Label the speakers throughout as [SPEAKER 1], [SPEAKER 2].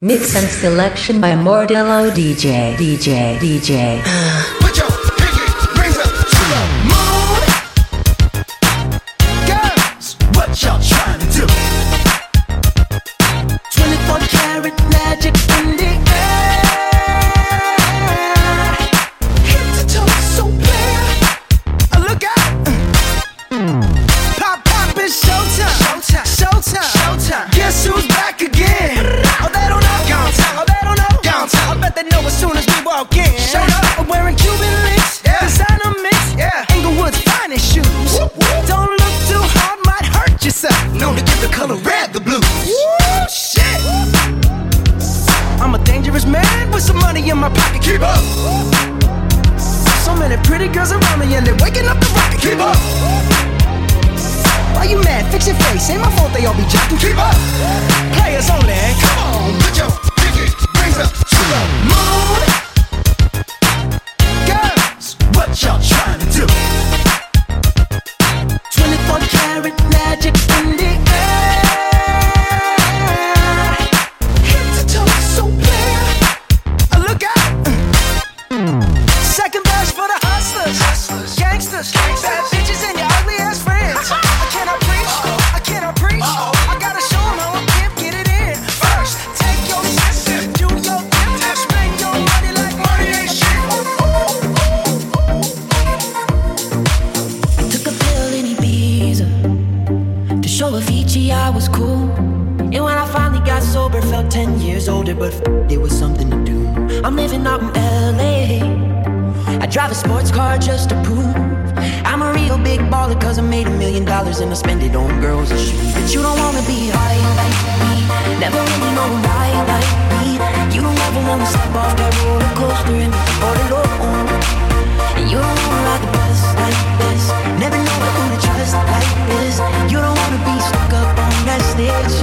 [SPEAKER 1] Mix and selection by Mordello DJ, DJ, DJ.
[SPEAKER 2] face. Ain't my fault they all be jacking. Keep up. Players only. Come on.
[SPEAKER 3] big baller cause I made a million dollars and I spend it on girls and shoes. But you don't wanna be high like me, never really know why like me. You don't ever wanna step off that roller coaster and all alone. And you don't wanna ride the bus like this, never know who to trust like this. You don't wanna be stuck up on that stage,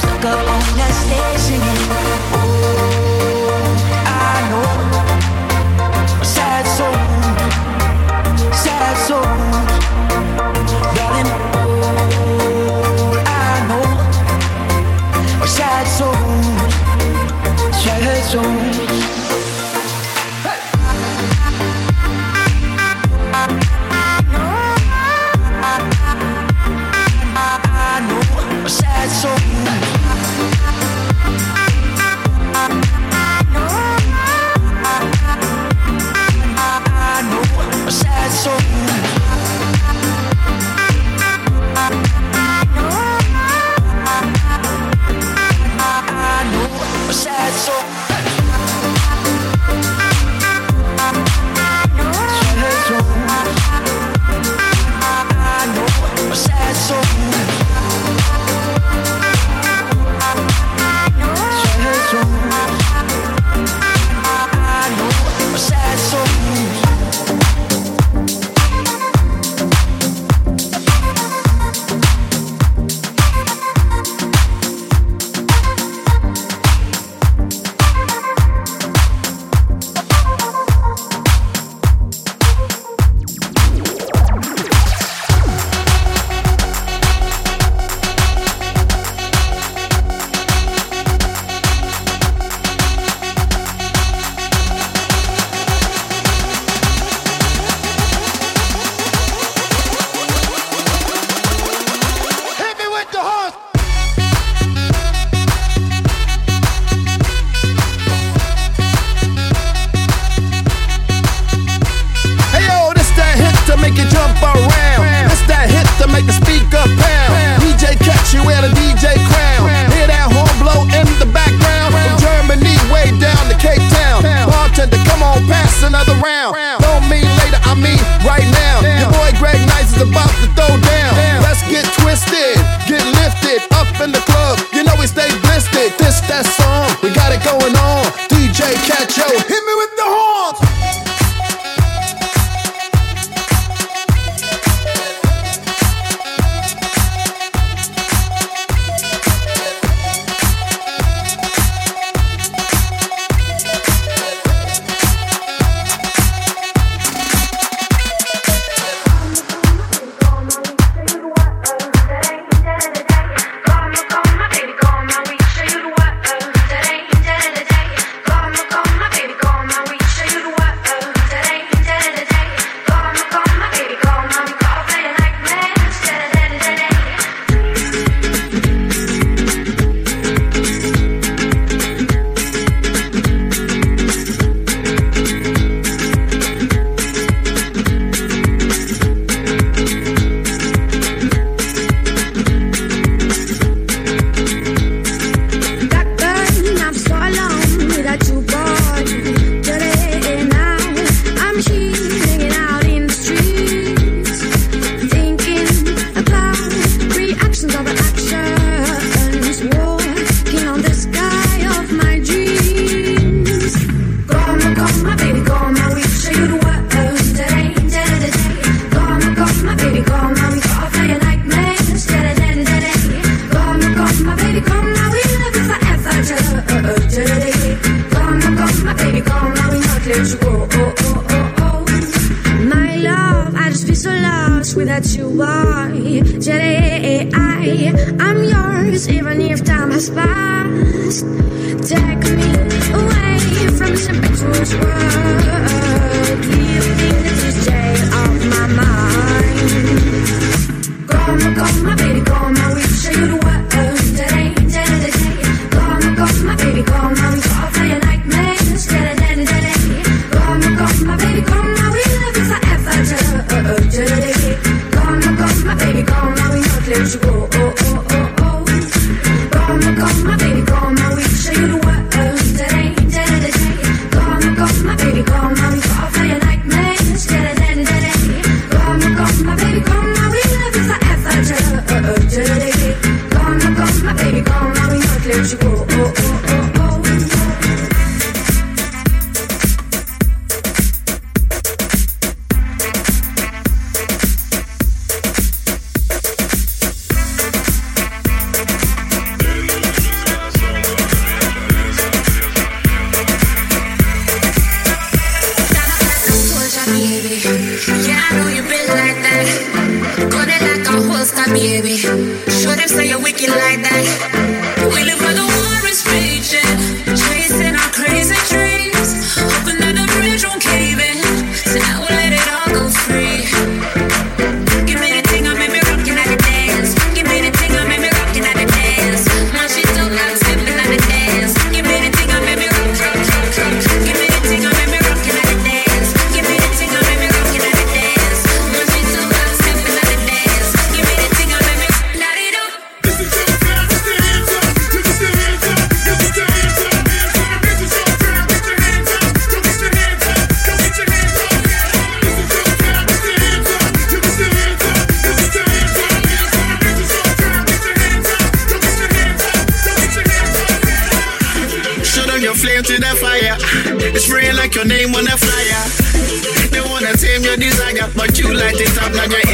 [SPEAKER 3] stuck up on that
[SPEAKER 2] stage. zone, twilight zone you
[SPEAKER 4] light it up,
[SPEAKER 5] now your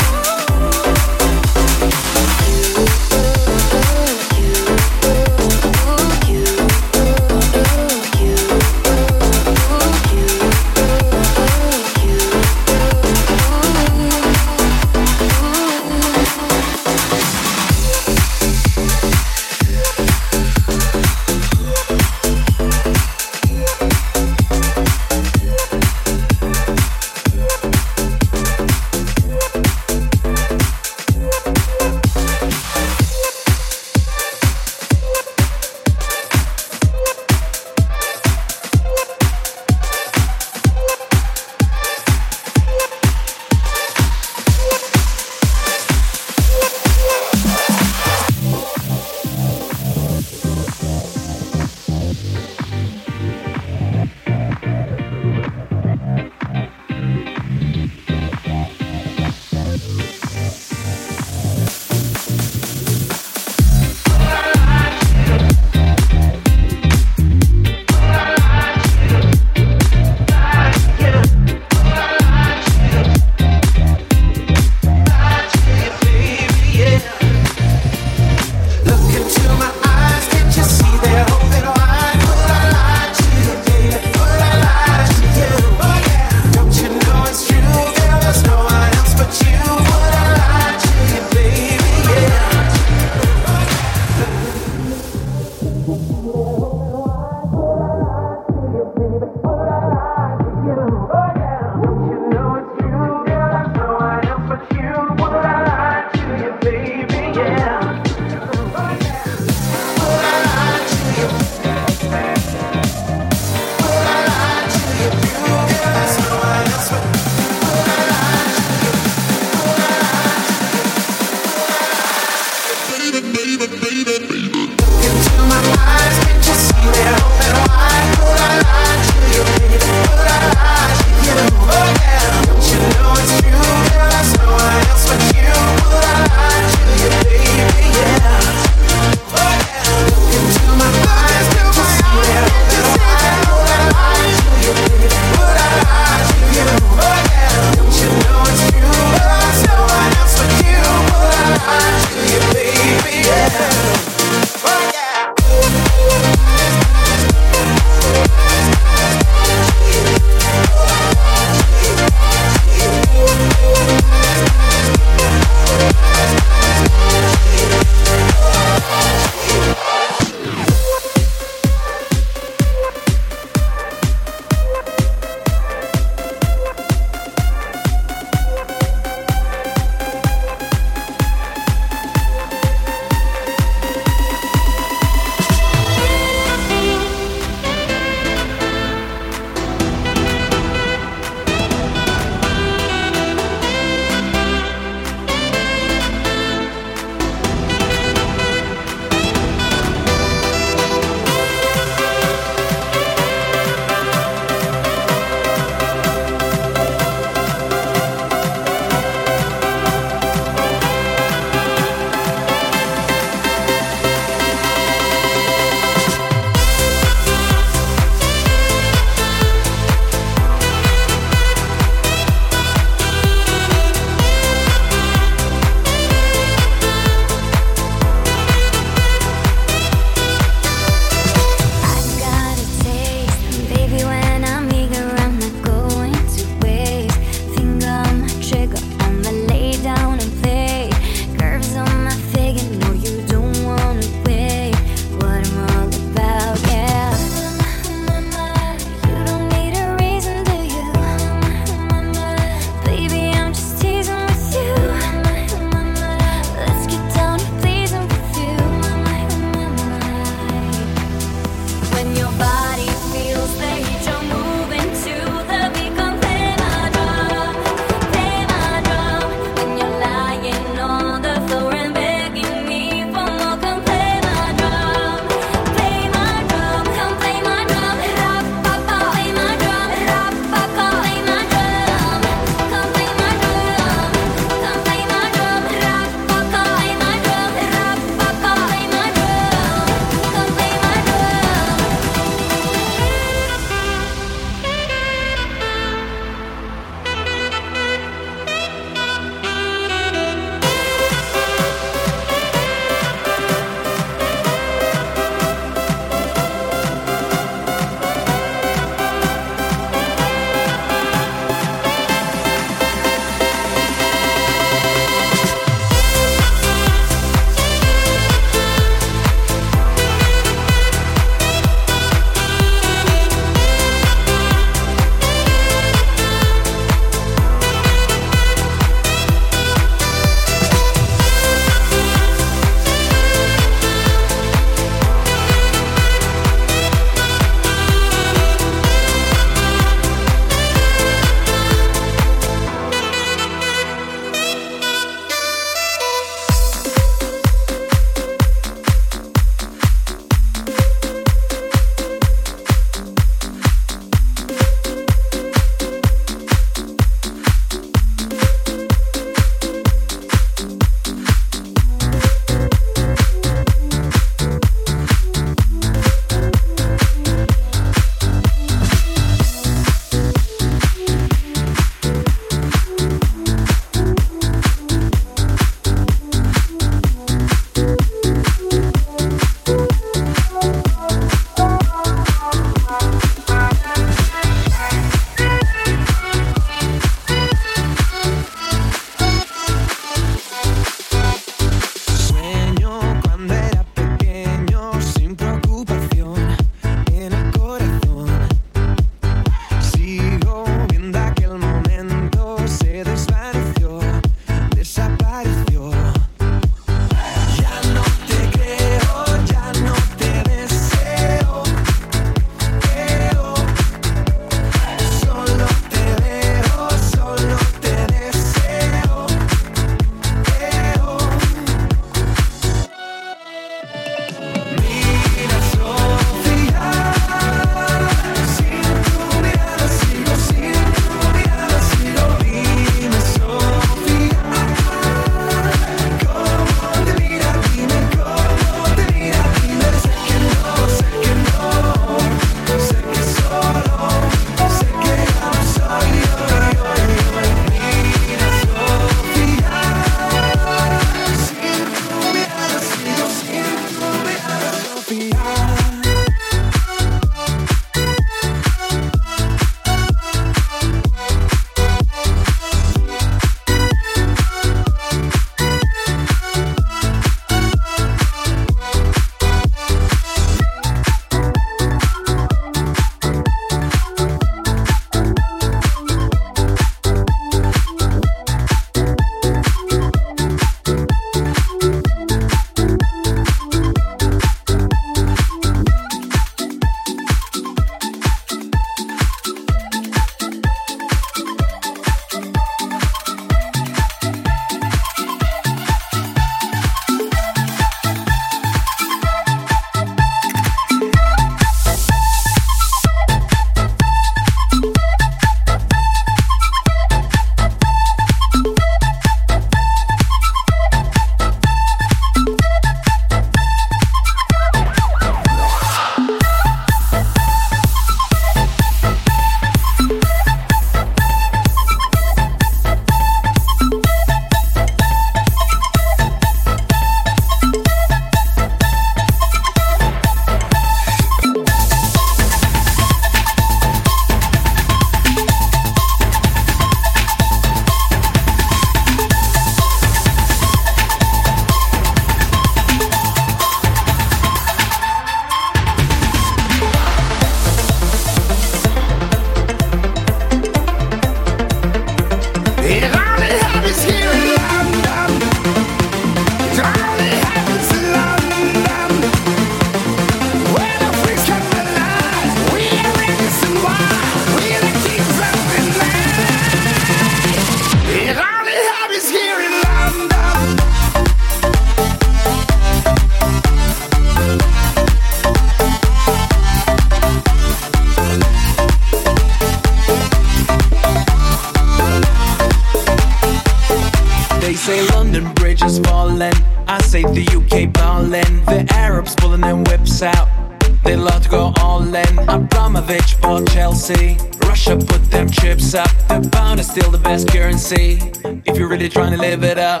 [SPEAKER 6] Chelsea. Russia put them chips up. The pound is still the best currency. If you're really trying to live it up.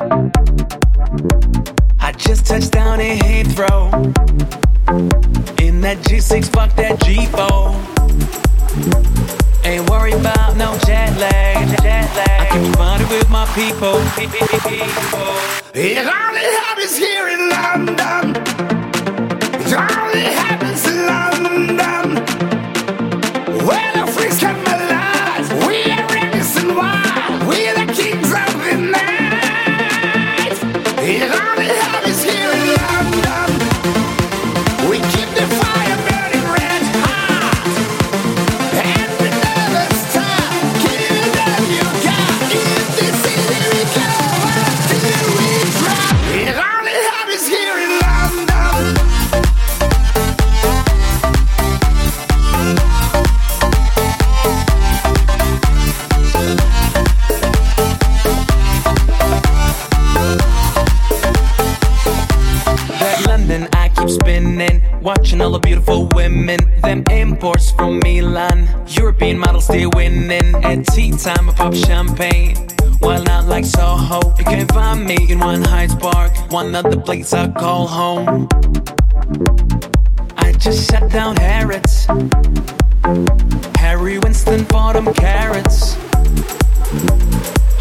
[SPEAKER 6] I just touched down in Heathrow. In that G6, fuck that G4. Ain't worried about no jet lag. Jet lag. I keep partying with my people.
[SPEAKER 7] It only happens here in London. It only happens in London.
[SPEAKER 6] Time, I pop champagne. While not like Soho, you can't find me in one Hyde Park, one of the places I call home. I just shut down Harrods. Harry Winston for them carats.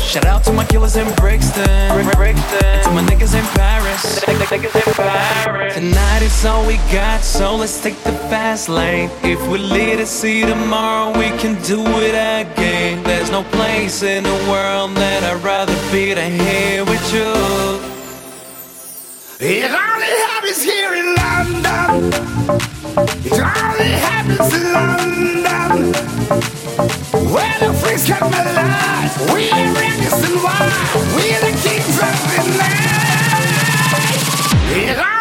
[SPEAKER 6] Shout out to my killers in Brixton. Brixton. And to my niggas in Paris. Niggas in Paris. Tonight is all we got, so let's take the fast lane. If we live to see tomorrow, we can do it again. There's no place in the world that I'd rather be than here with you.
[SPEAKER 7] It only happens here in London. It only happens in London. Where the freaks come alive. We are reckless and wild. We the kings of the night.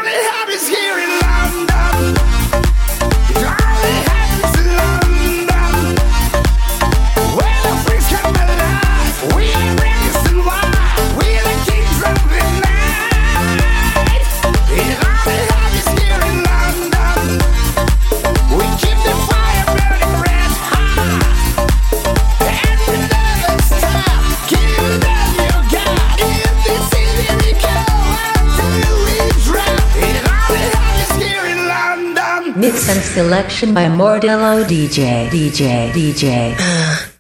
[SPEAKER 7] And
[SPEAKER 1] selection by Mordello DJ. DJ. DJ. Uh,